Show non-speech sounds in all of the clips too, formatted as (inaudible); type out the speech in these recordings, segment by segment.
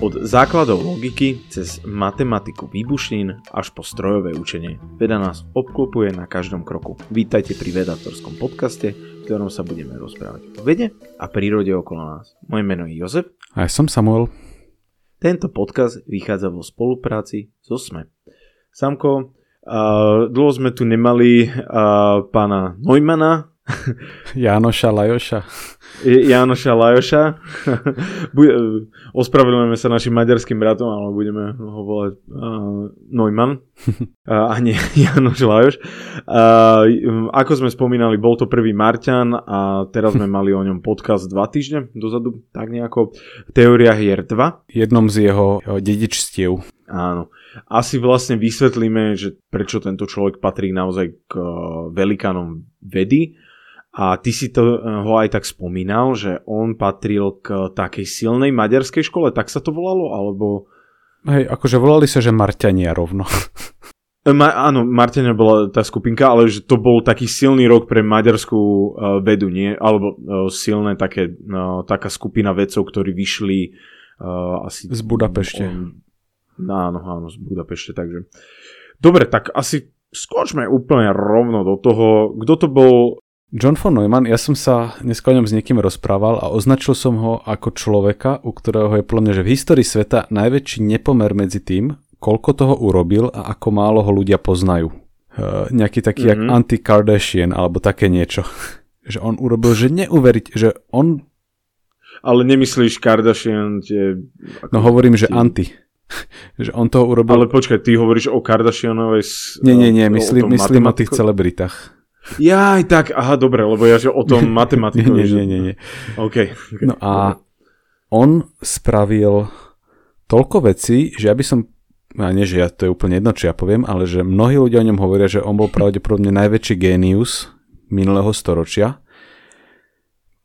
Od základov logiky cez matematiku výbušnín až po strojové učenie. Veda nás obklopuje na každom kroku. Vítajte pri vedatorskom podcaste, v ktorom sa budeme rozprávať o vede a prírode okolo nás. Moje meno je Jozef. A ja som Samuel. Tento podcast vychádza vo spolupráci so SME. Samko, uh, dlho sme tu nemali uh, pána Neumana, (laughs) Jánoša Lajoša. Jánoša Lajoša. (laughs) Ospravedlňujeme sa našim maďarským bratom, ale budeme ho volať uh, Neumann uh, a nie (laughs) Jánoš Lajoš. Uh, ako sme spomínali, bol to prvý Marťan a teraz sme mali o ňom podcast dva týždne dozadu, tak nejako. Teória hier 2. Jednom z jeho, jeho dedičstiev. Áno. Asi vlastne vysvetlíme, že prečo tento človek patrí naozaj k uh, velikánom vedy a ty si to, eh, ho aj tak spomínal, že on patril k takej silnej maďarskej škole, tak sa to volalo, alebo... Hej, akože volali sa, že Marťania rovno. Eh, ma, áno, Marťania bola tá skupinka, ale že to bol taký silný rok pre maďarskú uh, vedu, nie? Alebo uh, silné také, uh, taká skupina vedcov, ktorí vyšli uh, asi... Z Budapešte. On, áno, áno, z Budapešte, takže... Dobre, tak asi skočme úplne rovno do toho. Kto to bol John von Neumann, ja som sa dnes o ňom s niekým rozprával a označil som ho ako človeka, u ktorého je plne, že v histórii sveta najväčší nepomer medzi tým, koľko toho urobil a ako málo ho ľudia poznajú. Uh, nejaký taký mm-hmm. jak anti-Kardashian alebo také niečo. (laughs) že on urobil, že neuveriť, že on... Ale nemyslíš Kardashian tie... No hovorím, tie... že anti. (laughs) že on toho urobil... Ale počkaj, ty hovoríš o Kardashianovej... Nie, nie, nie, myslím, myslím o tých celebritách. Ja aj tak, aha, dobre, lebo ja že o tom (laughs) matematiku. nie, nie, nie, nie. OK. okay. No a on spravil toľko vecí, že ja by som, a nie, že ja to je úplne jedno, čo ja poviem, ale že mnohí ľudia o ňom hovoria, že on bol pravdepodobne najväčší génius minulého storočia.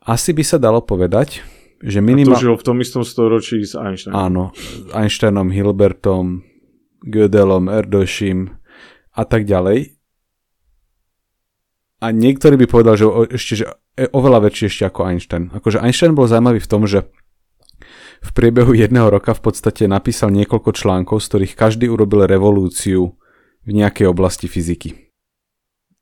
Asi by sa dalo povedať, že minimálne... To žil v tom istom storočí s Einsteinom. Áno, Einsteinom, Hilbertom, Gödelom, Erdošim a tak ďalej a niektorý by povedal, že ešte že oveľa väčší ešte ako Einstein. Akože Einstein bol zaujímavý v tom, že v priebehu jedného roka v podstate napísal niekoľko článkov, z ktorých každý urobil revolúciu v nejakej oblasti fyziky.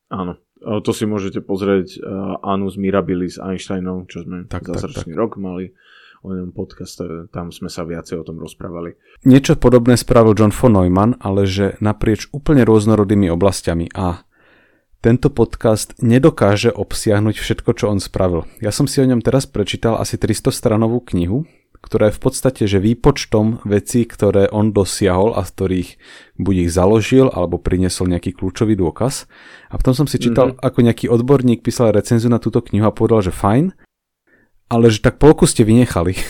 Áno, to si môžete pozrieť uh, Anus Mirabilis Einsteinom, čo sme tak, za tak, tak. rok mali o ňom podcast, tam sme sa viacej o tom rozprávali. Niečo podobné spravil John von Neumann, ale že naprieč úplne rôznorodými oblastiami a tento podcast nedokáže obsiahnuť všetko, čo on spravil. Ja som si o ňom teraz prečítal asi 300 stranovú knihu, ktorá je v podstate že výpočtom vecí, ktoré on dosiahol a z ktorých buď ich založil alebo priniesol nejaký kľúčový dôkaz. A potom som si čítal, mm-hmm. ako nejaký odborník písal recenziu na túto knihu a povedal, že fajn, ale že tak polku ste vynechali. (laughs)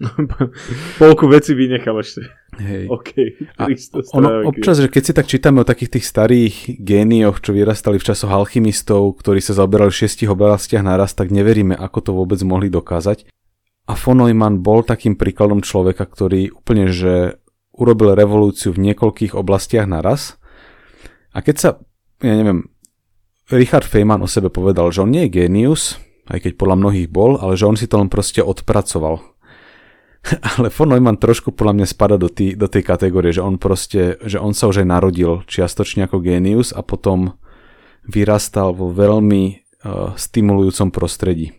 (laughs) Polku veci vynechal ešte. Hej. OK. A ono, občas, že keď si tak čítame o takých tých starých génioch, čo vyrastali v časoch alchymistov, ktorí sa zaoberali v šiestich oblastiach naraz, tak neveríme, ako to vôbec mohli dokázať. A von Neumann bol takým príkladom človeka, ktorý úplne, že urobil revolúciu v niekoľkých oblastiach naraz. A keď sa, ja neviem, Richard Feynman o sebe povedal, že on nie je génius, aj keď podľa mnohých bol, ale že on si to len proste odpracoval (laughs) ale von Neumann trošku podľa mňa spada do, tý, do tej kategórie, že on proste, že on sa už aj narodil čiastočne ako génius a potom vyrastal vo veľmi uh, stimulujúcom prostredí.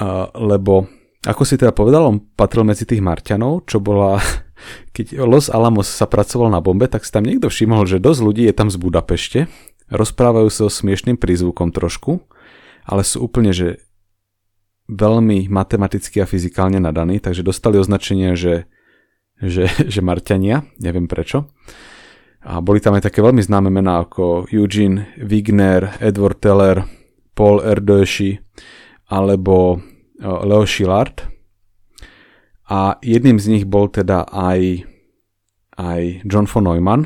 Uh, lebo, ako si teda povedal, on patril medzi tých Marťanov, čo bola, (laughs) keď Los Alamos sa pracoval na bombe, tak si tam niekto všimol, že dosť ľudí je tam z Budapešte, rozprávajú sa o smiešným prízvukom trošku, ale sú úplne, že veľmi matematicky a fyzikálne nadaní, takže dostali označenie, že, že, (laughs) že Marťania, neviem prečo. A boli tam aj také veľmi známe mená ako Eugene Wigner, Edward Teller, Paul Erdősi alebo Leo Szilard. A jedným z nich bol teda aj, aj John von Neumann.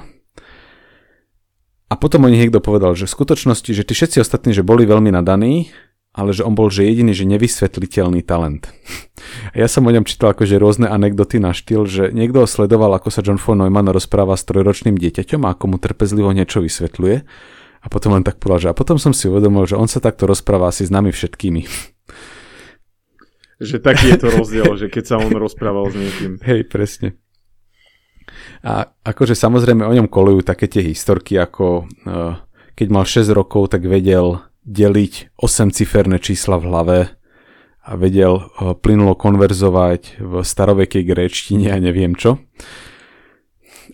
A potom o nich niekto povedal, že v skutočnosti, že tí všetci ostatní, že boli veľmi nadaní, ale že on bol že jediný, že nevysvetliteľný talent. (laughs) Ja som o ňom čítal akože rôzne anekdoty na štýl, že niekto ho sledoval, ako sa John von Neumann rozpráva s trojročným dieťaťom a ako mu trpezlivo niečo vysvetľuje. A potom len tak povedal, že a potom som si uvedomil, že on sa takto rozpráva asi s nami všetkými. Že taký je to rozdiel, že keď sa on rozprával s niekým. (laughs) Hej, presne. A akože samozrejme o ňom kolujú také tie historky, ako uh, keď mal 6 rokov, tak vedel deliť 8-ciferné čísla v hlave a vedel uh, plynulo konverzovať v starovekej gréčtine a neviem čo.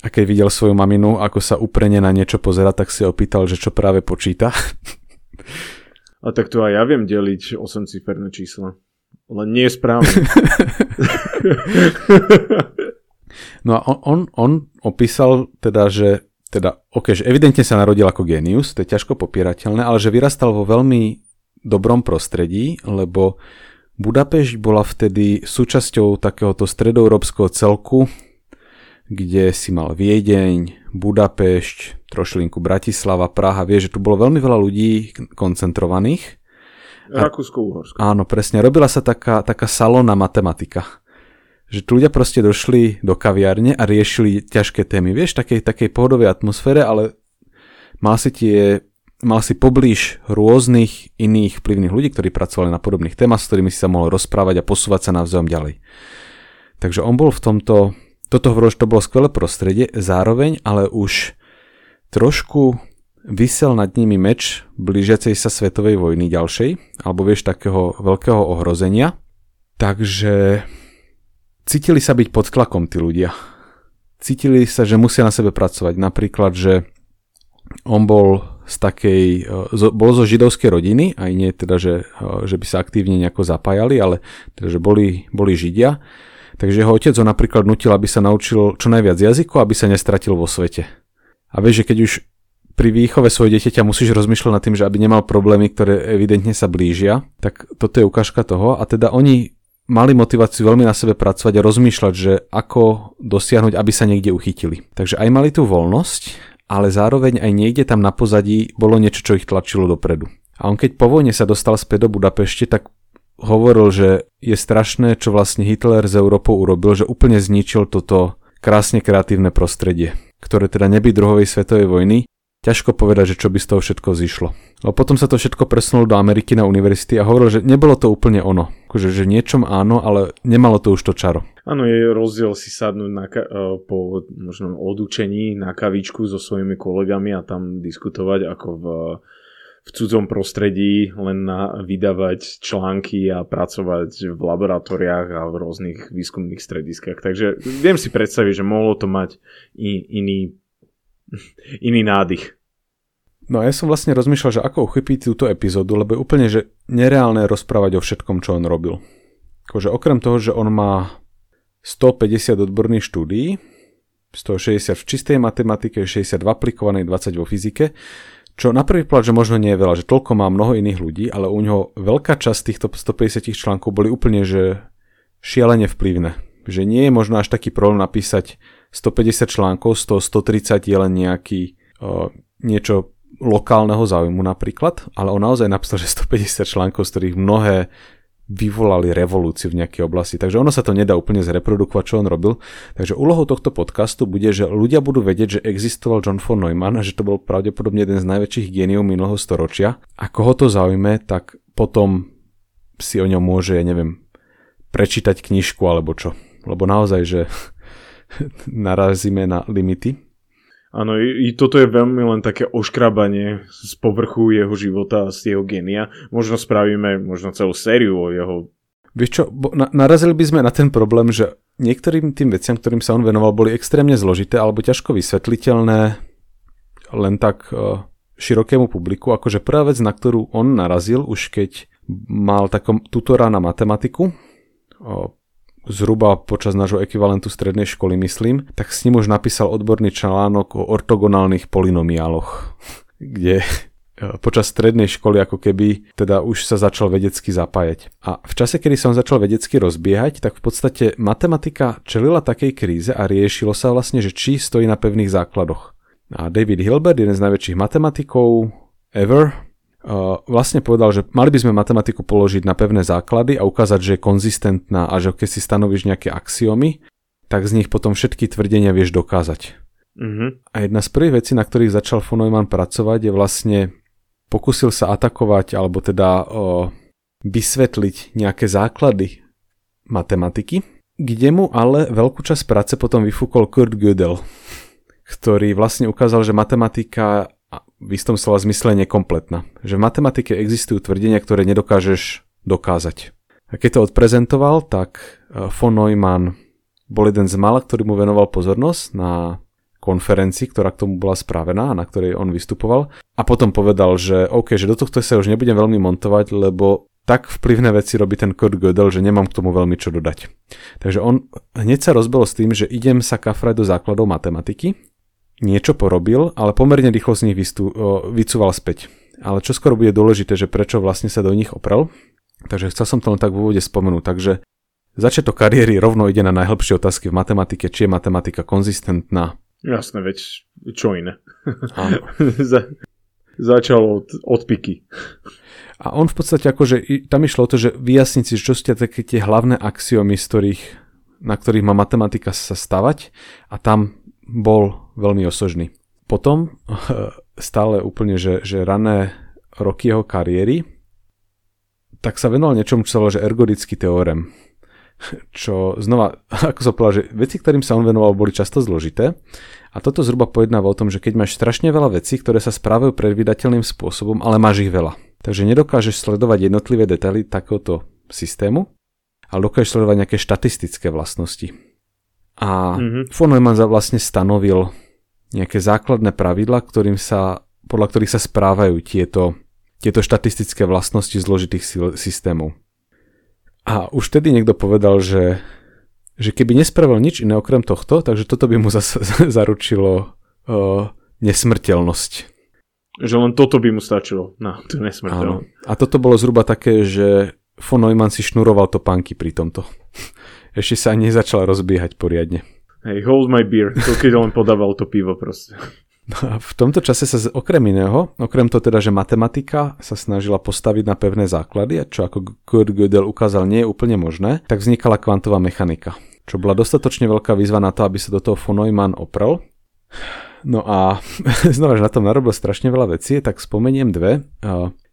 A keď videl svoju maminu, ako sa uprene na niečo pozera, tak si opýtal, že čo práve počíta. (laughs) A tak to aj ja viem deliť 8-ciferné čísla. Len nie je správne. (laughs) no a on, on, on opísal teda, že teda, ok, že evidentne sa narodil ako genius, to je ťažko popierateľné, ale že vyrastal vo veľmi dobrom prostredí, lebo Budapešť bola vtedy súčasťou takéhoto stredoeurópskeho celku, kde si mal Viedeň, Budapešť, trošlinku Bratislava, Praha. Vieš, že tu bolo veľmi veľa ľudí koncentrovaných. Rakúsko-Uhorsko. Áno, presne. Robila sa taká, taká salónna matematika. Že tu ľudia proste došli do kaviárne a riešili ťažké témy. Vieš, takej, takej pohodovej atmosfére, ale mal si tie mal si poblíž rôznych iných vplyvných ľudí, ktorí pracovali na podobných témach, s ktorými si sa mohol rozprávať a posúvať sa navzájom ďalej. Takže on bol v tomto toto hovoril, to bolo skvelé prostredie, zároveň ale už trošku vysel nad nimi meč blížiacej sa svetovej vojny ďalšej, alebo vieš, takého veľkého ohrozenia. Takže cítili sa byť pod tlakom tí ľudia. Cítili sa, že musia na sebe pracovať. Napríklad, že on bol z takej, e, bol zo židovskej rodiny, aj nie teda, že, e, že by sa aktívne nejako zapájali, ale teda, že boli, boli židia Takže jeho otec ho napríklad nutil, aby sa naučil čo najviac jazykov, aby sa nestratil vo svete. A vieš, že keď už pri výchove svojho dieťaťa musíš rozmýšľať nad tým, že aby nemal problémy, ktoré evidentne sa blížia, tak toto je ukážka toho. A teda oni mali motiváciu veľmi na sebe pracovať a rozmýšľať, že ako dosiahnuť, aby sa niekde uchytili. Takže aj mali tú voľnosť, ale zároveň aj niekde tam na pozadí bolo niečo, čo ich tlačilo dopredu. A on keď po vojne sa dostal späť do Budapešte, tak hovoril, že je strašné, čo vlastne Hitler z Európou urobil, že úplne zničil toto krásne kreatívne prostredie, ktoré teda neby druhovej svetovej vojny. Ťažko povedať, že čo by z toho všetko zišlo. A potom sa to všetko presunulo do Ameriky na univerzity a hovoril, že nebolo to úplne ono. Akože, že niečom áno, ale nemalo to už to čaro. Áno, je rozdiel si sadnúť na e, po možno odučení na kavičku so svojimi kolegami a tam diskutovať ako v v cudzom prostredí len na vydávať články a pracovať v laboratóriách a v rôznych výskumných strediskách. Takže viem si predstaviť, že mohlo to mať i, iný, (laughs) iný nádych. No a ja som vlastne rozmýšľal, že ako uchypiť túto epizódu, lebo je úplne že nereálne rozprávať o všetkom, čo on robil. Akože okrem toho, že on má 150 odborných štúdií, 160 v čistej matematike, 60 v aplikovanej, 20 vo fyzike, čo na prvý pohľad, že možno nie je veľa, že toľko má mnoho iných ľudí, ale u neho veľká časť týchto 150 článkov boli úplne, že šialene vplyvné. Že nie je možno až taký problém napísať 150 článkov, 100, 130 je len nejaký uh, niečo lokálneho záujmu napríklad, ale on naozaj napísal, že 150 článkov, z ktorých mnohé vyvolali revolúciu v nejakej oblasti. Takže ono sa to nedá úplne zreprodukovať, čo on robil. Takže úlohou tohto podcastu bude, že ľudia budú vedieť, že existoval John von Neumann a že to bol pravdepodobne jeden z najväčších géniov minulého storočia. A koho to zaujme, tak potom si o ňom môže, ja neviem, prečítať knižku alebo čo. Lebo naozaj, že (laughs) narazíme na limity. Áno, i, toto je veľmi len také oškrabanie z povrchu jeho života a z jeho genia. Možno spravíme možno celú sériu o jeho... Vieš čo, na, narazili by sme na ten problém, že niektorým tým veciam, ktorým sa on venoval, boli extrémne zložité alebo ťažko vysvetliteľné len tak uh, širokému publiku. Akože prvá vec, na ktorú on narazil, už keď mal takom tutora na matematiku, uh, zhruba počas nášho ekvivalentu strednej školy, myslím, tak s ním už napísal odborný článok o ortogonálnych polinomiáloch, (laughs) kde e, počas strednej školy ako keby teda už sa začal vedecky zapájať. A v čase, kedy som začal vedecky rozbiehať, tak v podstate matematika čelila takej kríze a riešilo sa vlastne, že či stojí na pevných základoch. A David Hilbert, jeden z najväčších matematikov ever, vlastne povedal, že mali by sme matematiku položiť na pevné základy a ukázať, že je konzistentná a že keď si stanovíš nejaké axiomy, tak z nich potom všetky tvrdenia vieš dokázať. Mm-hmm. A jedna z prvých vecí, na ktorých začal von Neumann pracovať, je vlastne pokusil sa atakovať alebo teda o, vysvetliť nejaké základy matematiky, kde mu ale veľkú časť práce potom vyfúkol Kurt Gödel, ktorý vlastne ukázal, že matematika v istom slova zmysle nekompletná. Že v matematike existujú tvrdenia, ktoré nedokážeš dokázať. A keď to odprezentoval, tak eh, von Neumann bol jeden z mála, ktorý mu venoval pozornosť na konferencii, ktorá k tomu bola spravená a na ktorej on vystupoval. A potom povedal, že OK, že do tohto sa už nebudem veľmi montovať, lebo tak vplyvné veci robí ten Kurt Gödel, že nemám k tomu veľmi čo dodať. Takže on hneď sa rozbelo s tým, že idem sa kafrať do základov matematiky, niečo porobil, ale pomerne rýchlo z nich vystú, vycúval späť. Ale čo skoro bude dôležité, že prečo vlastne sa do nich oprel. Takže chcel som to len tak v úvode spomenúť. Takže začiatok kariéry rovno ide na najhlbšie otázky v matematike, či je matematika konzistentná. Jasné, veď čo iné. Áno. (laughs) Za, začal od, od piky. A on v podstate akože, tam išlo o to, že vyjasniť si, čo ste také tie hlavné axiomy, z ktorých, na ktorých má matematika sa stavať a tam bol veľmi osožný. Potom (laughs) stále úplne, že, že rané roky jeho kariéry, tak sa venoval niečomu, čo sa volá, že ergodický teorem. Čo znova, (laughs) ako som povedal, že veci, ktorým sa on venoval, boli často zložité. A toto zhruba pojednáva o tom, že keď máš strašne veľa vecí, ktoré sa správajú predvydateľným spôsobom, ale máš ich veľa Takže nedokážeš sledovať jednotlivé detaily takéhoto systému, ale dokážeš sledovať nejaké štatistické vlastnosti. A mm-hmm. von Neumann vlastne stanovil nejaké základné pravidla, ktorým sa, podľa ktorých sa správajú tieto, tieto štatistické vlastnosti zložitých systémov. A už vtedy niekto povedal, že, že keby nespravil nič iné okrem tohto, takže toto by mu zase (laughs) zaručilo uh, nesmrteľnosť. Že len toto by mu stačilo na tú nesmrteľnosť. A toto bolo zhruba také, že von Neumann si šnuroval topánky pri tomto. Ešte sa ani nezačal rozbiehať poriadne. Hey, hold my beer. To keď on podával to pivo proste. No a v tomto čase sa okrem iného, okrem toho teda, že matematika sa snažila postaviť na pevné základy, čo ako Kurt Gödel ukázal nie je úplne možné, tak vznikala kvantová mechanika, čo bola dostatočne veľká výzva na to, aby sa do toho von Neumann oprel. No a (laughs) znova, že na tom narobil strašne veľa vecí, tak spomeniem dve.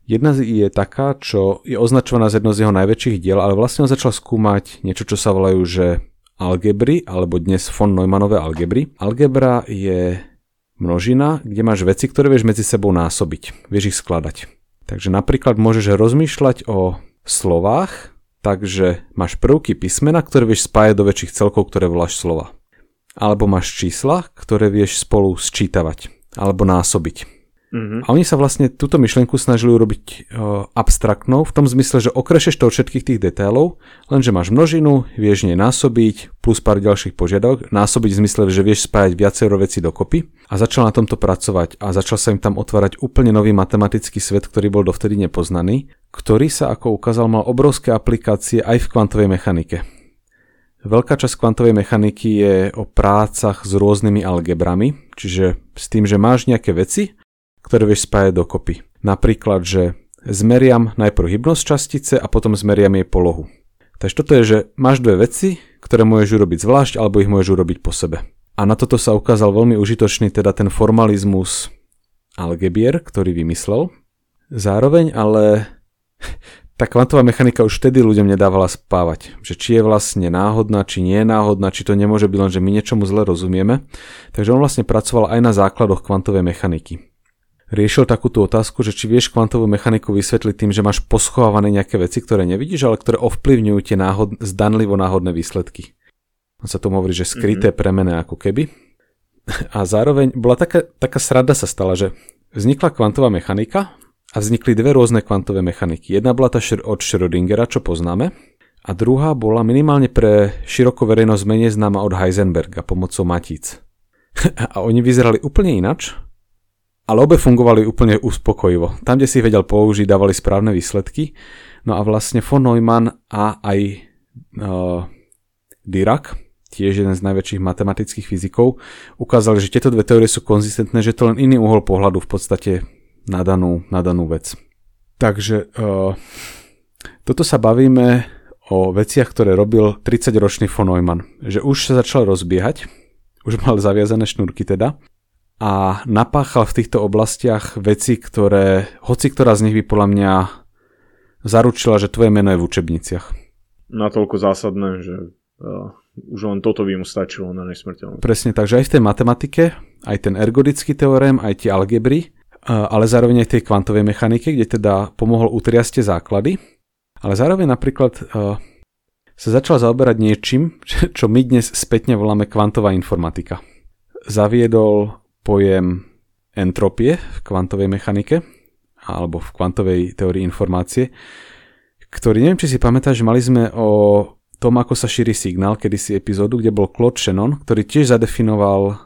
Jedna je taká, čo je označovaná z jedno z jeho najväčších diel, ale vlastne on začal skúmať niečo, čo sa volajú, že algebry, alebo dnes von Neumannové algebry. Algebra je množina, kde máš veci, ktoré vieš medzi sebou násobiť, vieš ich skladať. Takže napríklad môžeš rozmýšľať o slovách, takže máš prvky písmena, ktoré vieš spájať do väčších celkov, ktoré voláš slova alebo máš čísla, ktoré vieš spolu sčítavať alebo násobiť. Mm-hmm. A oni sa vlastne túto myšlienku snažili urobiť uh, abstraktnou v tom zmysle, že okrešeš to od všetkých tých detailov, lenže máš množinu, vieš nej násobiť, plus pár ďalších požiadavok, násobiť v zmysle, že vieš spájať viacero veci dokopy a začal na tomto pracovať a začal sa im tam otvárať úplne nový matematický svet, ktorý bol dovtedy nepoznaný, ktorý sa ako ukázal mal obrovské aplikácie aj v kvantovej mechanike. Veľká časť kvantovej mechaniky je o prácach s rôznymi algebrami, čiže s tým, že máš nejaké veci, ktoré vieš spájať dokopy. Napríklad, že zmeriam najprv hybnosť častice a potom zmeriam jej polohu. Takže toto je, že máš dve veci, ktoré môžeš urobiť zvlášť alebo ich môžeš urobiť po sebe. A na toto sa ukázal veľmi užitočný teda ten formalizmus algebier, ktorý vymyslel. Zároveň ale (laughs) tá kvantová mechanika už vtedy ľuďom nedávala spávať. Že či je vlastne náhodná, či nie je náhodná, či to nemôže byť len, že my niečomu zle rozumieme. Takže on vlastne pracoval aj na základoch kvantovej mechaniky. Riešil takúto otázku, že či vieš kvantovú mechaniku vysvetliť tým, že máš poschovávané nejaké veci, ktoré nevidíš, ale ktoré ovplyvňujú tie náhod- zdanlivo náhodné výsledky. On sa tomu hovorí, že skryté mm-hmm. premene ako keby. A zároveň bola taká, taká srada sa stala, že vznikla kvantová mechanika, a vznikli dve rôzne kvantové mechaniky. Jedna bola tá od Schrödingera, čo poznáme, a druhá bola minimálne pre širokú verejnosť menej známa od Heisenberga pomocou matíc. (laughs) a oni vyzerali úplne inač, ale obe fungovali úplne uspokojivo. Tam, kde si vedel použiť, dávali správne výsledky. No a vlastne von Neumann a aj uh, Dirac, tiež jeden z najväčších matematických fyzikov, ukázali, že tieto dve teórie sú konzistentné, že to len iný uhol pohľadu v podstate na danú, na danú vec. Takže uh, toto sa bavíme o veciach, ktoré robil 30-ročný von Neumann. Že už sa začal rozbiehať, už mal zaviazané šnúrky teda, a napáchal v týchto oblastiach veci, ktoré, hoci ktorá z nich by podľa mňa zaručila, že tvoje meno je v učebniciach. natoľko zásadné, že uh, už len toto by mu stačilo na nesmrteľnosť. Presne, takže aj v tej matematike, aj ten ergodický teorém, aj tie algebry, uh, ale zároveň aj tej kvantovej mechanike, kde teda pomohol utriasť tie základy, ale zároveň napríklad uh, sa začal zaoberať niečím, (laughs) čo my dnes spätne voláme kvantová informatika. Zaviedol pojem entropie v kvantovej mechanike alebo v kvantovej teórii informácie, ktorý neviem, či si pamätáš, mali sme o tom, ako sa šíri signál, kedysi epizódu, kde bol Claude Shannon, ktorý tiež zadefinoval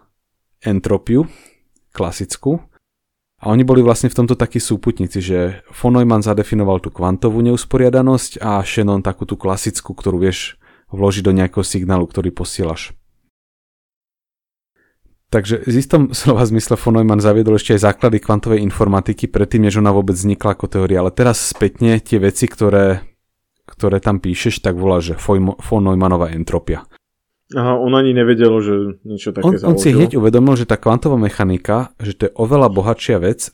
entropiu, klasickú, a oni boli vlastne v tomto takí súputníci, že von Neumann zadefinoval tú kvantovú neusporiadanosť a Shannon takú tú klasickú, ktorú vieš vložiť do nejakého signálu, ktorý posielaš. Takže z istom slova zmysle von Neumann zaviedol ešte aj základy kvantovej informatiky predtým, než ona vôbec vznikla ako teória. Ale teraz spätne tie veci, ktoré, ktoré tam píšeš, tak volá, že von Neumannova entropia. Aha, on ani nevedel, že niečo také on, on si hneď uvedomil, že tá kvantová mechanika, že to je oveľa bohatšia vec,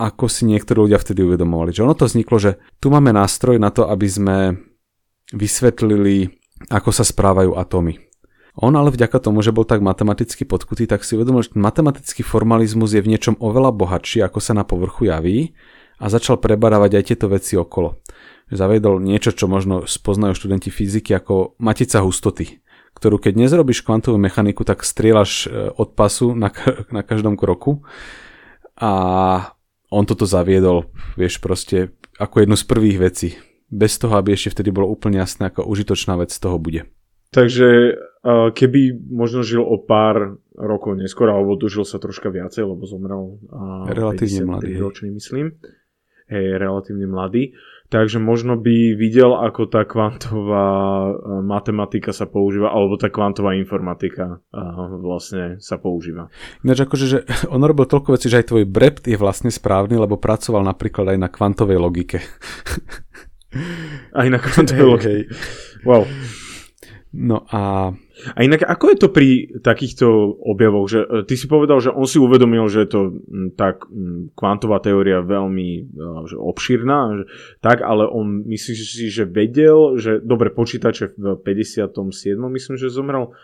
ako si niektorí ľudia vtedy uvedomovali. Že ono to vzniklo, že tu máme nástroj na to, aby sme vysvetlili, ako sa správajú atómy. On ale vďaka tomu, že bol tak matematicky podkutý, tak si uvedomil, že matematický formalizmus je v niečom oveľa bohatší, ako sa na povrchu javí a začal prebarávať aj tieto veci okolo. Zavedol niečo, čo možno spoznajú študenti fyziky ako matica hustoty ktorú keď nezrobíš kvantovú mechaniku, tak strieľaš e, od pasu na, (laughs) na každom kroku. A on toto zaviedol, vieš, proste ako jednu z prvých vecí. Bez toho, aby ešte vtedy bolo úplne jasné, ako užitočná vec z toho bude. Takže keby možno žil o pár rokov neskôr, alebo dožil sa troška viacej, lebo zomrel relatívne mladý, ročný, myslím. Hej, relatívne mladý Takže možno by videl, ako tá kvantová matematika sa používa, alebo tá kvantová informatika vlastne sa používa. Ináč akože, že (laughs) on robil toľko vecí, že aj tvoj brept je vlastne správny, lebo pracoval napríklad aj na kvantovej logike. Aj na (laughs) kvantovej logike. Wow. No a... A inak, ako je to pri takýchto objavoch? Že, e, ty si povedal, že on si uvedomil, že je to tak kvantová teória veľmi e, že obširná, že, tak, ale on myslí si, že vedel, že dobre, počítače v 57. myslím, že zomrel,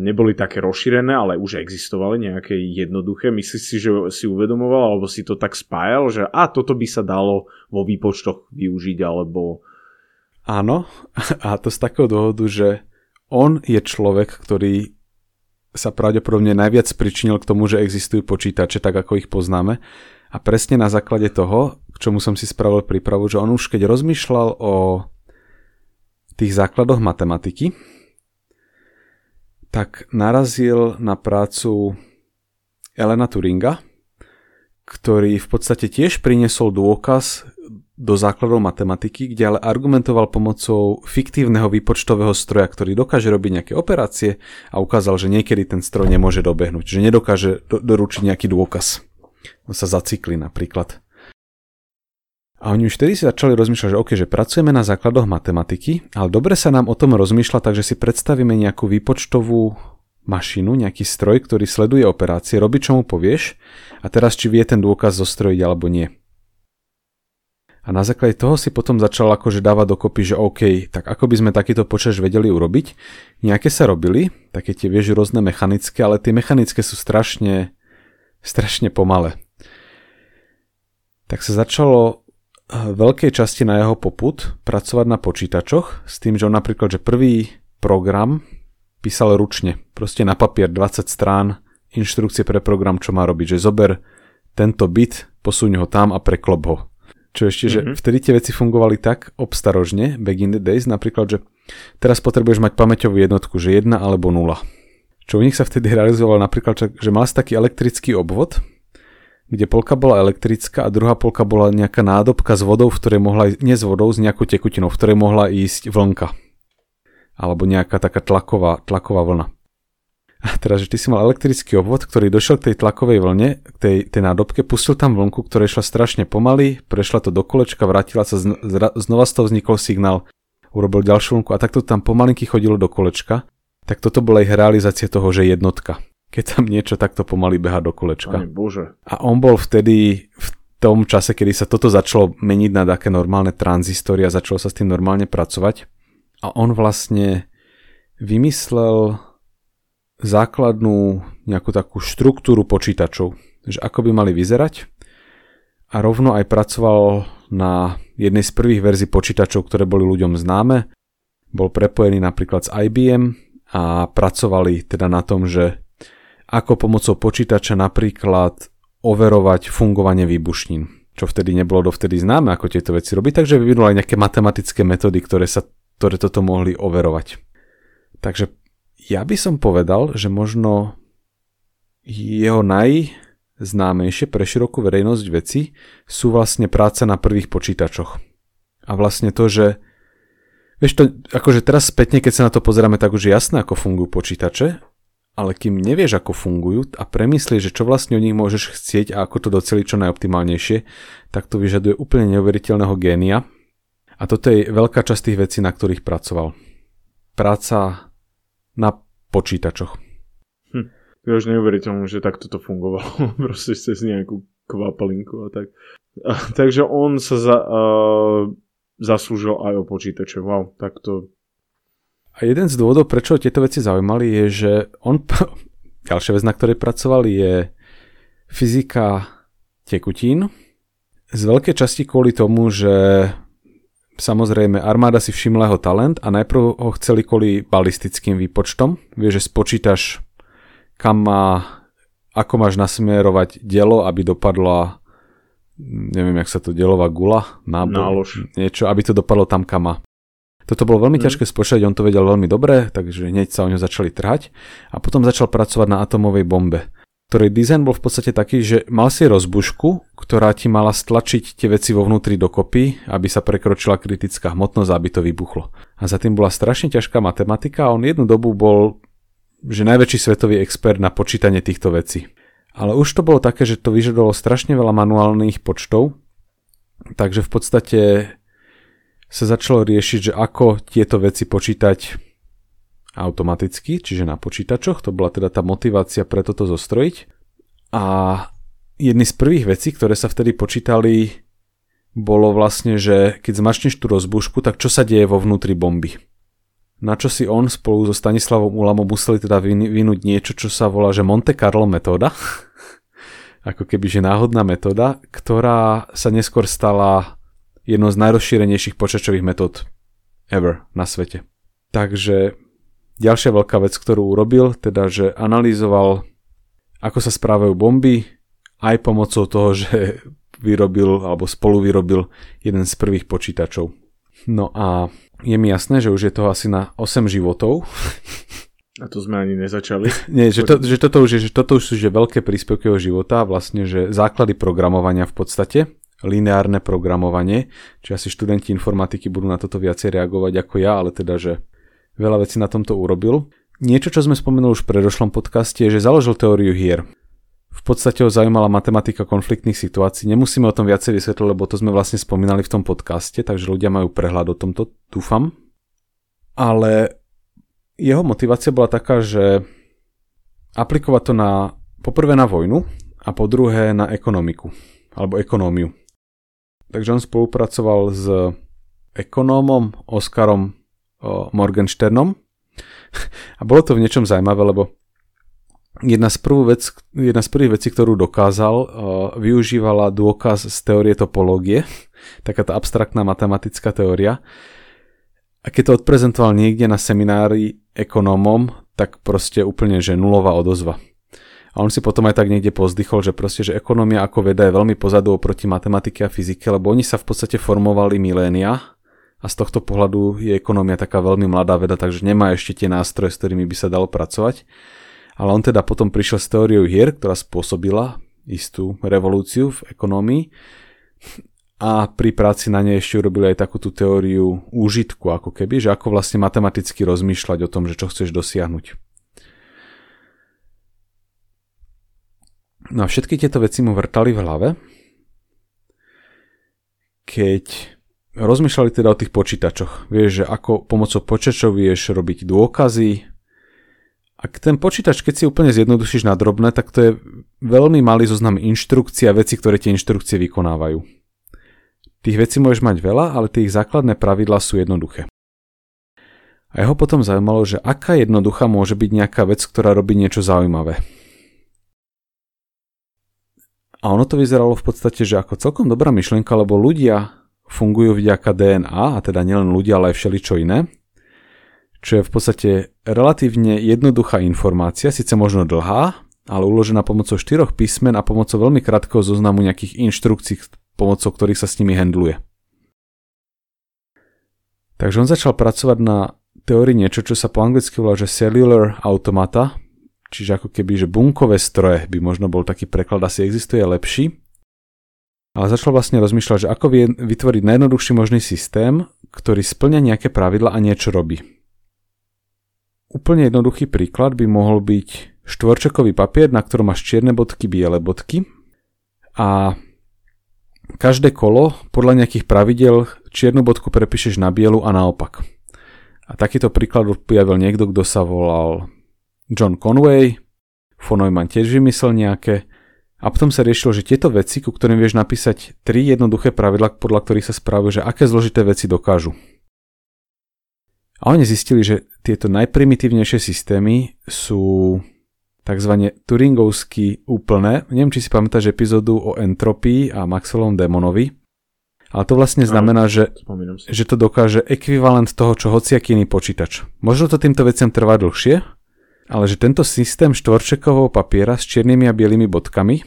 neboli také rozšírené, ale už existovali nejaké jednoduché. Myslíš si, že si uvedomoval, alebo si to tak spájal, že a toto by sa dalo vo výpočtoch využiť, alebo Áno, (laughs) a to z takého dôvodu, že on je človek, ktorý sa pravdepodobne najviac pričinil k tomu, že existujú počítače, tak ako ich poznáme. A presne na základe toho, k čomu som si spravil prípravu, že on už keď rozmýšľal o tých základoch matematiky, tak narazil na prácu Elena Turinga, ktorý v podstate tiež priniesol dôkaz do základov matematiky, kde ale argumentoval pomocou fiktívneho výpočtového stroja, ktorý dokáže robiť nejaké operácie a ukázal, že niekedy ten stroj nemôže dobehnúť, že nedokáže do, doručiť nejaký dôkaz. On sa zacykli napríklad. A oni už vtedy si začali rozmýšľať, že OK, že pracujeme na základoch matematiky, ale dobre sa nám o tom rozmýšľa, takže si predstavíme nejakú výpočtovú mašinu, nejaký stroj, ktorý sleduje operácie, robí čo mu povieš a teraz či vie ten dôkaz zostrojiť alebo nie. A na základe toho si potom začal akože dávať dokopy, že OK, tak ako by sme takýto počaž vedeli urobiť. Nejaké sa robili, také tie vieš rôzne mechanické, ale tie mechanické sú strašne, strašne pomalé. Tak sa začalo v veľkej časti na jeho poput pracovať na počítačoch s tým, že on napríklad, že prvý program písal ručne, proste na papier 20 strán, inštrukcie pre program, čo má robiť, že zober tento bit, posuň ho tam a preklop ho čo ešte, že mm-hmm. vtedy tie veci fungovali tak obstarožne, back in the days, napríklad, že teraz potrebuješ mať pamäťovú jednotku, že 1 alebo 0. Čo u nich sa vtedy realizoval napríklad, že mal si taký elektrický obvod, kde polka bola elektrická a druhá polka bola nejaká nádobka s vodou, v ktorej mohla ísť, nie s vodou, s nejakou tekutinou, v ktorej mohla ísť vlnka. Alebo nejaká taká tlaková, tlaková vlna. A teraz, že ty si mal elektrický obvod, ktorý došiel k tej tlakovej vlne, k tej, tej nádobke, pustil tam vlnku, ktorá išla strašne pomaly, prešla to do kolečka, vrátila sa, znova z toho vznikol signál, urobil ďalšiu vlnku a takto tam pomalinky chodilo do kolečka. Tak toto bola ich realizácia toho, že jednotka. Keď tam niečo takto pomaly beha do kolečka. Aj bože. A on bol vtedy v tom čase, kedy sa toto začalo meniť na také normálne tranzistory a začalo sa s tým normálne pracovať. a on vlastne vymyslel základnú nejakú takú štruktúru počítačov, že ako by mali vyzerať a rovno aj pracoval na jednej z prvých verzií počítačov, ktoré boli ľuďom známe. Bol prepojený napríklad s IBM a pracovali teda na tom, že ako pomocou počítača napríklad overovať fungovanie výbušnín, čo vtedy nebolo dovtedy známe, ako tieto veci robiť, takže vyvinul aj nejaké matematické metódy, ktoré, sa, ktoré toto mohli overovať. Takže ja by som povedal, že možno jeho najznámejšie pre širokú verejnosť veci sú vlastne práce na prvých počítačoch. A vlastne to, že Vieš to, akože teraz spätne, keď sa na to pozeráme, tak už je jasné, ako fungujú počítače, ale kým nevieš, ako fungujú a premyslíš, že čo vlastne od nich môžeš chcieť a ako to doceliť čo najoptimálnejšie, tak to vyžaduje úplne neuveriteľného génia. A toto je veľká časť tých vecí, na ktorých pracoval. Práca na počítačoch. Hm. Je už neuveriteľné, že takto to fungovalo. (laughs) Proste cez nejakú kvapalinku a tak. A, takže on sa za, uh, zaslúžil aj o počítače. Wow, tak to... A jeden z dôvodov, prečo tieto veci zaujímali, je, že on... (laughs) Ďalšia vec, na ktorej pracoval, je fyzika tekutín. Z veľkej časti kvôli tomu, že Samozrejme, armáda si všimla jeho talent a najprv ho chceli kvôli balistickým výpočtom. Vieš, že spočítaš, kam má, ako máš nasmerovať dielo, aby dopadla, neviem, jak sa to delová gula, nábor, Nálož. niečo, aby to dopadlo tam, kam má. Toto bolo veľmi mm. ťažké spočítať, on to vedel veľmi dobre, takže hneď sa o ňo začali trhať a potom začal pracovať na atomovej bombe ktorej dizajn bol v podstate taký, že mal si rozbušku, ktorá ti mala stlačiť tie veci vo vnútri dokopy, aby sa prekročila kritická hmotnosť, aby to vybuchlo. A za tým bola strašne ťažká matematika a on jednu dobu bol že najväčší svetový expert na počítanie týchto vecí. Ale už to bolo také, že to vyžadovalo strašne veľa manuálnych počtov, takže v podstate sa začalo riešiť, že ako tieto veci počítať automaticky, čiže na počítačoch, to bola teda tá motivácia pre toto zostrojiť. A jedny z prvých vecí, ktoré sa vtedy počítali, bolo vlastne, že keď zmačneš tú rozbušku, tak čo sa deje vo vnútri bomby. Na čo si on spolu so Stanislavom Ulamom museli teda vynúť niečo, čo sa volá, že Monte Carlo metóda. (laughs) ako keby, že náhodná metóda, ktorá sa neskôr stala jednou z najrozšírenejších počačových metód ever na svete. Takže Ďalšia veľká vec, ktorú urobil, teda že analyzoval, ako sa správajú bomby, aj pomocou toho, že (laughs) vyrobil alebo spolu vyrobil jeden z prvých počítačov. No a je mi jasné, že už je toho asi na 8 životov. A to sme ani nezačali. (laughs) Nie, že, to, že toto, už je, že toto už sú že veľké príspevky jeho života, vlastne, že základy programovania v podstate, lineárne programovanie, či asi študenti informatiky budú na toto viacej reagovať ako ja, ale teda, že veľa vecí na tomto urobil. Niečo, čo sme spomenuli už v predošlom podcaste, je, že založil teóriu hier. V podstate ho zaujímala matematika konfliktných situácií. Nemusíme o tom viacej vysvetliť, lebo to sme vlastne spomínali v tom podcaste, takže ľudia majú prehľad o tomto, dúfam. Ale jeho motivácia bola taká, že aplikovať to na, poprvé na vojnu a po druhé na ekonomiku, alebo ekonómiu. Takže on spolupracoval s ekonómom Oskarom Morgensternom. A bolo to v niečom zaujímavé, lebo jedna z, prvú vec, jedna z prvých vecí, ktorú dokázal, využívala dôkaz z teórie topológie, (laughs) taká tá abstraktná matematická teória. A keď to odprezentoval niekde na seminári ekonómom, tak proste úplne, že nulová odozva. A on si potom aj tak niekde pozdychol, že proste, že ekonómia ako veda je veľmi pozadu oproti matematike a fyzike, lebo oni sa v podstate formovali milénia a z tohto pohľadu je ekonomia taká veľmi mladá veda, takže nemá ešte tie nástroje, s ktorými by sa dalo pracovať. Ale on teda potom prišiel s teóriou hier, ktorá spôsobila istú revolúciu v ekonómii a pri práci na nej ešte urobili aj takú tú teóriu úžitku, ako keby, že ako vlastne matematicky rozmýšľať o tom, že čo chceš dosiahnuť. No a všetky tieto veci mu vrtali v hlave, keď rozmýšľali teda o tých počítačoch. Vieš, že ako pomocou počítačov vieš robiť dôkazy. Ak ten počítač, keď si úplne zjednodušíš na drobné, tak to je veľmi malý zoznam inštrukcií a veci, ktoré tie inštrukcie vykonávajú. Tých vecí môžeš mať veľa, ale tie ich základné pravidlá sú jednoduché. A jeho potom zaujímalo, že aká jednoduchá môže byť nejaká vec, ktorá robí niečo zaujímavé. A ono to vyzeralo v podstate, že ako celkom dobrá myšlienka, lebo ľudia fungujú vďaka DNA, a teda nielen ľudia, ale aj všeličo iné, čo je v podstate relatívne jednoduchá informácia, síce možno dlhá, ale uložená pomocou štyroch písmen a pomocou veľmi krátkeho zoznamu nejakých inštrukcií, pomocou ktorých sa s nimi handluje. Takže on začal pracovať na teórii niečo, čo sa po anglicky volá, že cellular automata, čiže ako keby, že bunkové stroje by možno bol taký preklad, asi existuje lepší. Ale začal vlastne rozmýšľať, že ako vie vytvoriť najjednoduchší možný systém, ktorý splňa nejaké pravidla a niečo robí. Úplne jednoduchý príklad by mohol byť štvorčekový papier, na ktorom máš čierne bodky, biele bodky a každé kolo podľa nejakých pravidel čiernu bodku prepíšeš na bielu a naopak. A takýto príklad objavil niekto, kto sa volal John Conway, von Neumann tiež vymyslel nejaké a potom sa riešilo, že tieto veci, ku ktorým vieš napísať tri jednoduché pravidla, podľa ktorých sa správajú, že aké zložité veci dokážu. A oni zistili, že tieto najprimitívnejšie systémy sú tzv. Turingovsky úplné. Neviem, či si pamätáš epizódu o entropii a Maxwellovom démonovi. Ale to vlastne znamená, že, že to dokáže ekvivalent toho, čo hociaký iný počítač. Možno to týmto veciam trvá dlhšie, ale že tento systém štvorčekového papiera s čiernymi a bielými bodkami,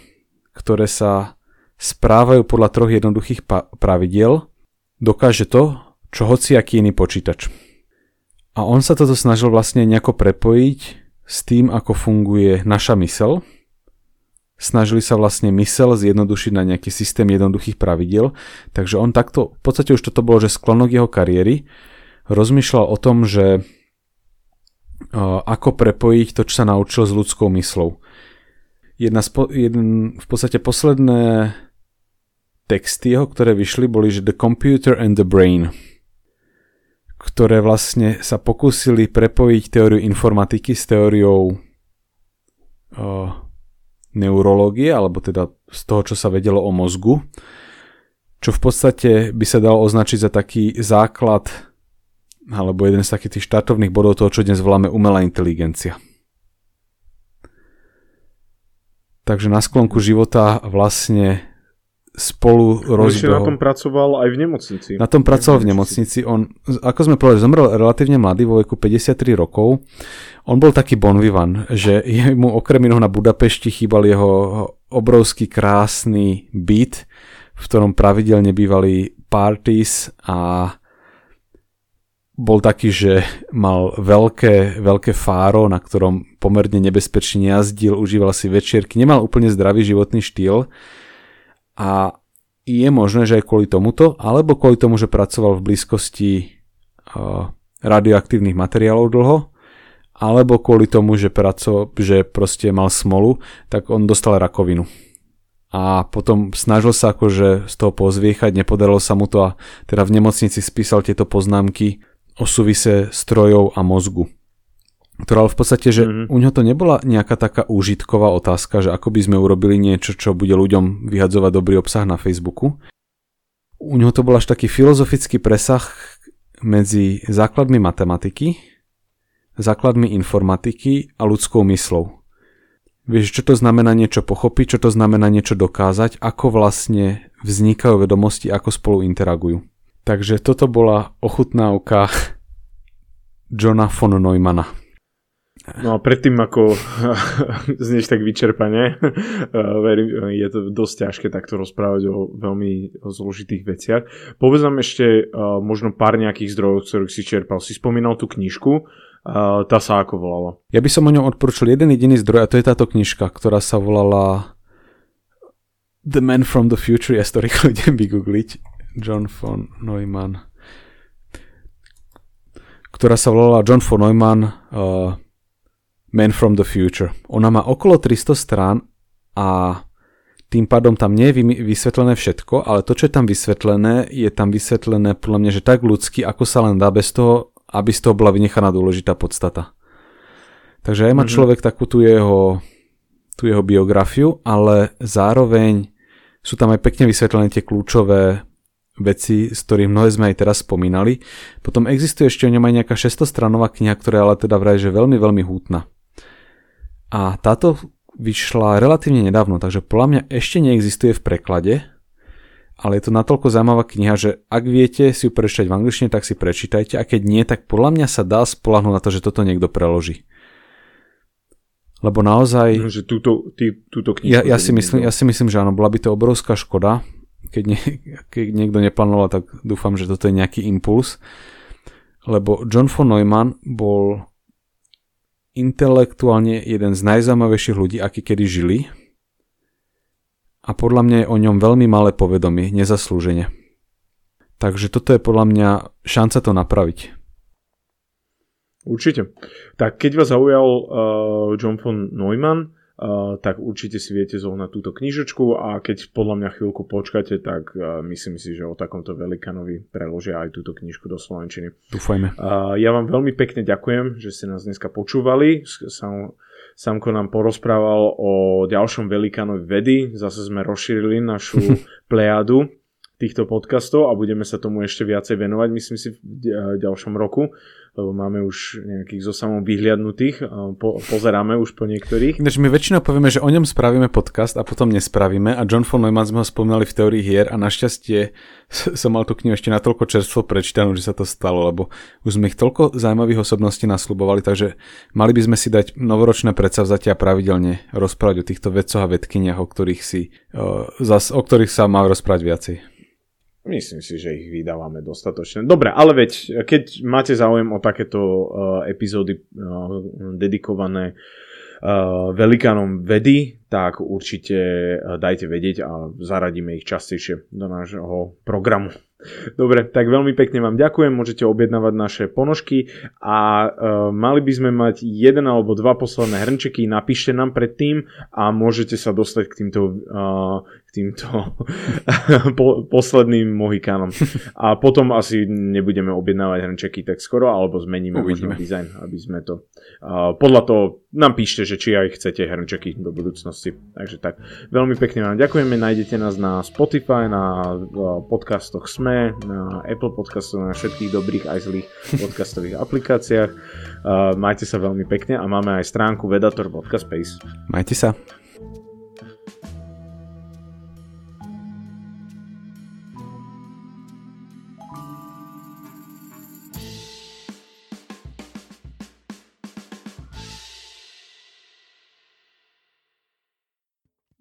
ktoré sa správajú podľa troch jednoduchých pravidiel, dokáže to, čo hociaký iný počítač. A on sa toto snažil vlastne nejako prepojiť s tým, ako funguje naša mysel, snažili sa vlastne mysel zjednodušiť na nejaký systém jednoduchých pravidiel, takže on takto, v podstate už toto bolo, že sklonok jeho kariéry, rozmýšľal o tom, že ako prepojiť to, čo sa naučil s ľudskou myslou. Jedna spo, jeden, v podstate posledné texty jeho, ktoré vyšli, boli, že The Computer and the Brain, ktoré vlastne sa pokúsili prepojiť teóriu informatiky s teóriou uh, neurológie, alebo teda z toho, čo sa vedelo o mozgu, čo v podstate by sa dalo označiť za taký základ alebo jeden z takých tých štartovných bodov toho, čo dnes voláme umelá inteligencia. Takže na sklonku života vlastne spolu rozbehol. na tom pracoval aj v nemocnici. Na tom pracoval v nemocnici. On, ako sme povedali, zomrel relatívne mladý, vo veku 53 rokov. On bol taký bonvivan, že (laughs) mu okrem iného na Budapešti chýbal jeho obrovský krásny byt, v ktorom pravidelne bývali parties a bol taký, že mal veľké, veľké fáro, na ktorom pomerne nebezpečne jazdil, užíval si večierky, nemal úplne zdravý životný štýl a je možné, že aj kvôli tomuto, alebo kvôli tomu, že pracoval v blízkosti uh, radioaktívnych materiálov dlho, alebo kvôli tomu, že, praco, že proste mal smolu, tak on dostal rakovinu. A potom snažil sa akože z toho pozviechať, nepodarilo sa mu to a teda v nemocnici spísal tieto poznámky o súvise strojov a mozgu ktorá v podstate, že mm-hmm. u neho to nebola nejaká taká úžitková otázka, že ako by sme urobili niečo, čo bude ľuďom vyhadzovať dobrý obsah na Facebooku. U neho to bol až taký filozofický presah medzi základmi matematiky, základmi informatiky a ľudskou myslou. Vieš, čo to znamená niečo pochopiť, čo to znamená niečo dokázať, ako vlastne vznikajú vedomosti, ako spolu interagujú. Takže toto bola ochutnávka Johna von Neumana. No a predtým, ako (laughs) znieš tak vyčerpane, (laughs) verím, je to dosť ťažké takto rozprávať o veľmi zložitých veciach. Povedz nám ešte možno pár nejakých zdrojov, ktorých si čerpal. Si spomínal tú knižku, tá sa ako volala? Ja by som o ňom odporúčil jeden jediný zdroj a to je táto knižka, ktorá sa volala The Man from the Future, ja to rýchlo idem vygoogliť. John von Neumann ktorá sa volala John von Neumann uh, Man from the Future. Ona má okolo 300 strán a tým pádom tam nie je vysvetlené všetko, ale to, čo je tam vysvetlené, je tam vysvetlené podľa mňa, že tak ľudsky, ako sa len dá bez toho, aby z toho bola vynechaná dôležitá podstata. Takže aj má mm-hmm. človek takú tú jeho, tú jeho biografiu, ale zároveň sú tam aj pekne vysvetlené tie kľúčové veci, z ktorých mnohé sme aj teraz spomínali. Potom existuje ešte o ňom aj nejaká 600-stranová kniha, ktorá ale teda vraj, že veľmi, veľmi hútna. A táto vyšla relatívne nedávno, takže podľa mňa ešte neexistuje v preklade, ale je to natoľko zaujímavá kniha, že ak viete si ju prečítať v angličtine, tak si prečítajte a keď nie, tak podľa mňa sa dá spolahnúť na to, že toto niekto preloží. Lebo naozaj... No, že túto, ty, túto knihu... Ja, ja, si myslím, ja si myslím, že áno, bola by to obrovská škoda, keď, nie, keď niekto neplánoval, tak dúfam, že toto je nejaký impuls. Lebo John von Neumann bol intelektuálne jeden z najzaujímavejších ľudí, akí kedy žili. A podľa mňa je o ňom veľmi malé povedomie, nezaslúžene. Takže toto je podľa mňa šanca to napraviť. Určite. Tak keď vás zaujal uh, John von Neumann, uh, tak určite si viete zohnať túto knižečku a keď podľa mňa chvíľku počkáte, tak uh, myslím si, že o takomto velikanovi preložia aj túto knižku do Slovenčiny. Dúfajme. Uh, ja vám veľmi pekne ďakujem, že ste nás dneska počúvali. Sam, Samko nám porozprával o ďalšom velikanovi vedy. Zase sme rozšírili našu (laughs) plejadu týchto podcastov a budeme sa tomu ešte viacej venovať, myslím si, v ďalšom roku lebo máme už nejakých zo samou vyhliadnutých, po, pozeráme už po niektorých. Ináč my väčšinou povieme, že o ňom spravíme podcast a potom nespravíme a John von Neumann sme ho spomínali v teórii hier a našťastie som mal tú knihu ešte natoľko čerstvo prečítanú, že sa to stalo, lebo už sme ich toľko zaujímavých osobností naslubovali, takže mali by sme si dať novoročné predsavzatia a pravidelne rozprávať o týchto vedcoch a vedkyniach, o ktorých, si, zas, o ktorých sa má rozprávať viacej. Myslím si, že ich vydávame dostatočne. Dobre, ale veď, keď máte záujem o takéto uh, epizódy uh, dedikované uh, velikánom vedy, tak určite uh, dajte vedieť a zaradíme ich častejšie do nášho programu. Dobre, tak veľmi pekne vám ďakujem, môžete objednávať naše ponožky a uh, mali by sme mať jeden alebo dva posledné hrnčeky, napíšte nám predtým a môžete sa dostať k týmto uh, týmto (laughs) po, posledným Mohikánom. A potom asi nebudeme objednávať hrnčeky tak skoro, alebo zmeníme možno dizajn, aby sme to... Uh, podľa toho nám píšte, že či aj chcete hrnčeky do budúcnosti. Takže tak, veľmi pekne vám ďakujeme, nájdete nás na Spotify, na podcastoch SME, na Apple podcastoch, na všetkých dobrých aj zlých (laughs) podcastových aplikáciách. Uh, majte sa veľmi pekne a máme aj stránku vedator.space. Majte sa.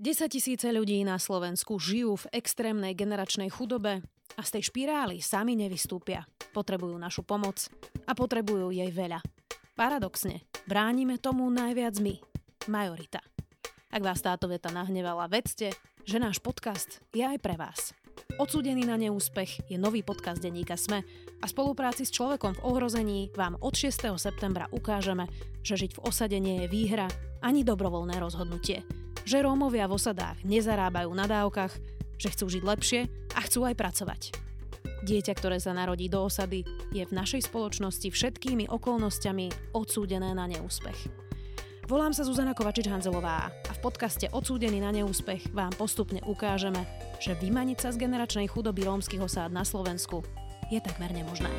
10 tisíce ľudí na Slovensku žijú v extrémnej generačnej chudobe a z tej špirály sami nevystúpia. Potrebujú našu pomoc a potrebujú jej veľa. Paradoxne, bránime tomu najviac my, majorita. Ak vás táto veta nahnevala, vedzte, že náš podcast je aj pre vás. Odsúdený na neúspech je nový podcast denníka SME a spolupráci s človekom v ohrození vám od 6. septembra ukážeme, že žiť v osade nie je výhra ani dobrovoľné rozhodnutie – že Rómovia v osadách nezarábajú na dávkach, že chcú žiť lepšie a chcú aj pracovať. Dieťa, ktoré sa narodí do osady, je v našej spoločnosti všetkými okolnostiami odsúdené na neúspech. Volám sa Zuzana Kovačič-Hanzelová a v podcaste Odsúdený na neúspech vám postupne ukážeme, že vymaniť sa z generačnej chudoby rómskych osád na Slovensku je takmer nemožné.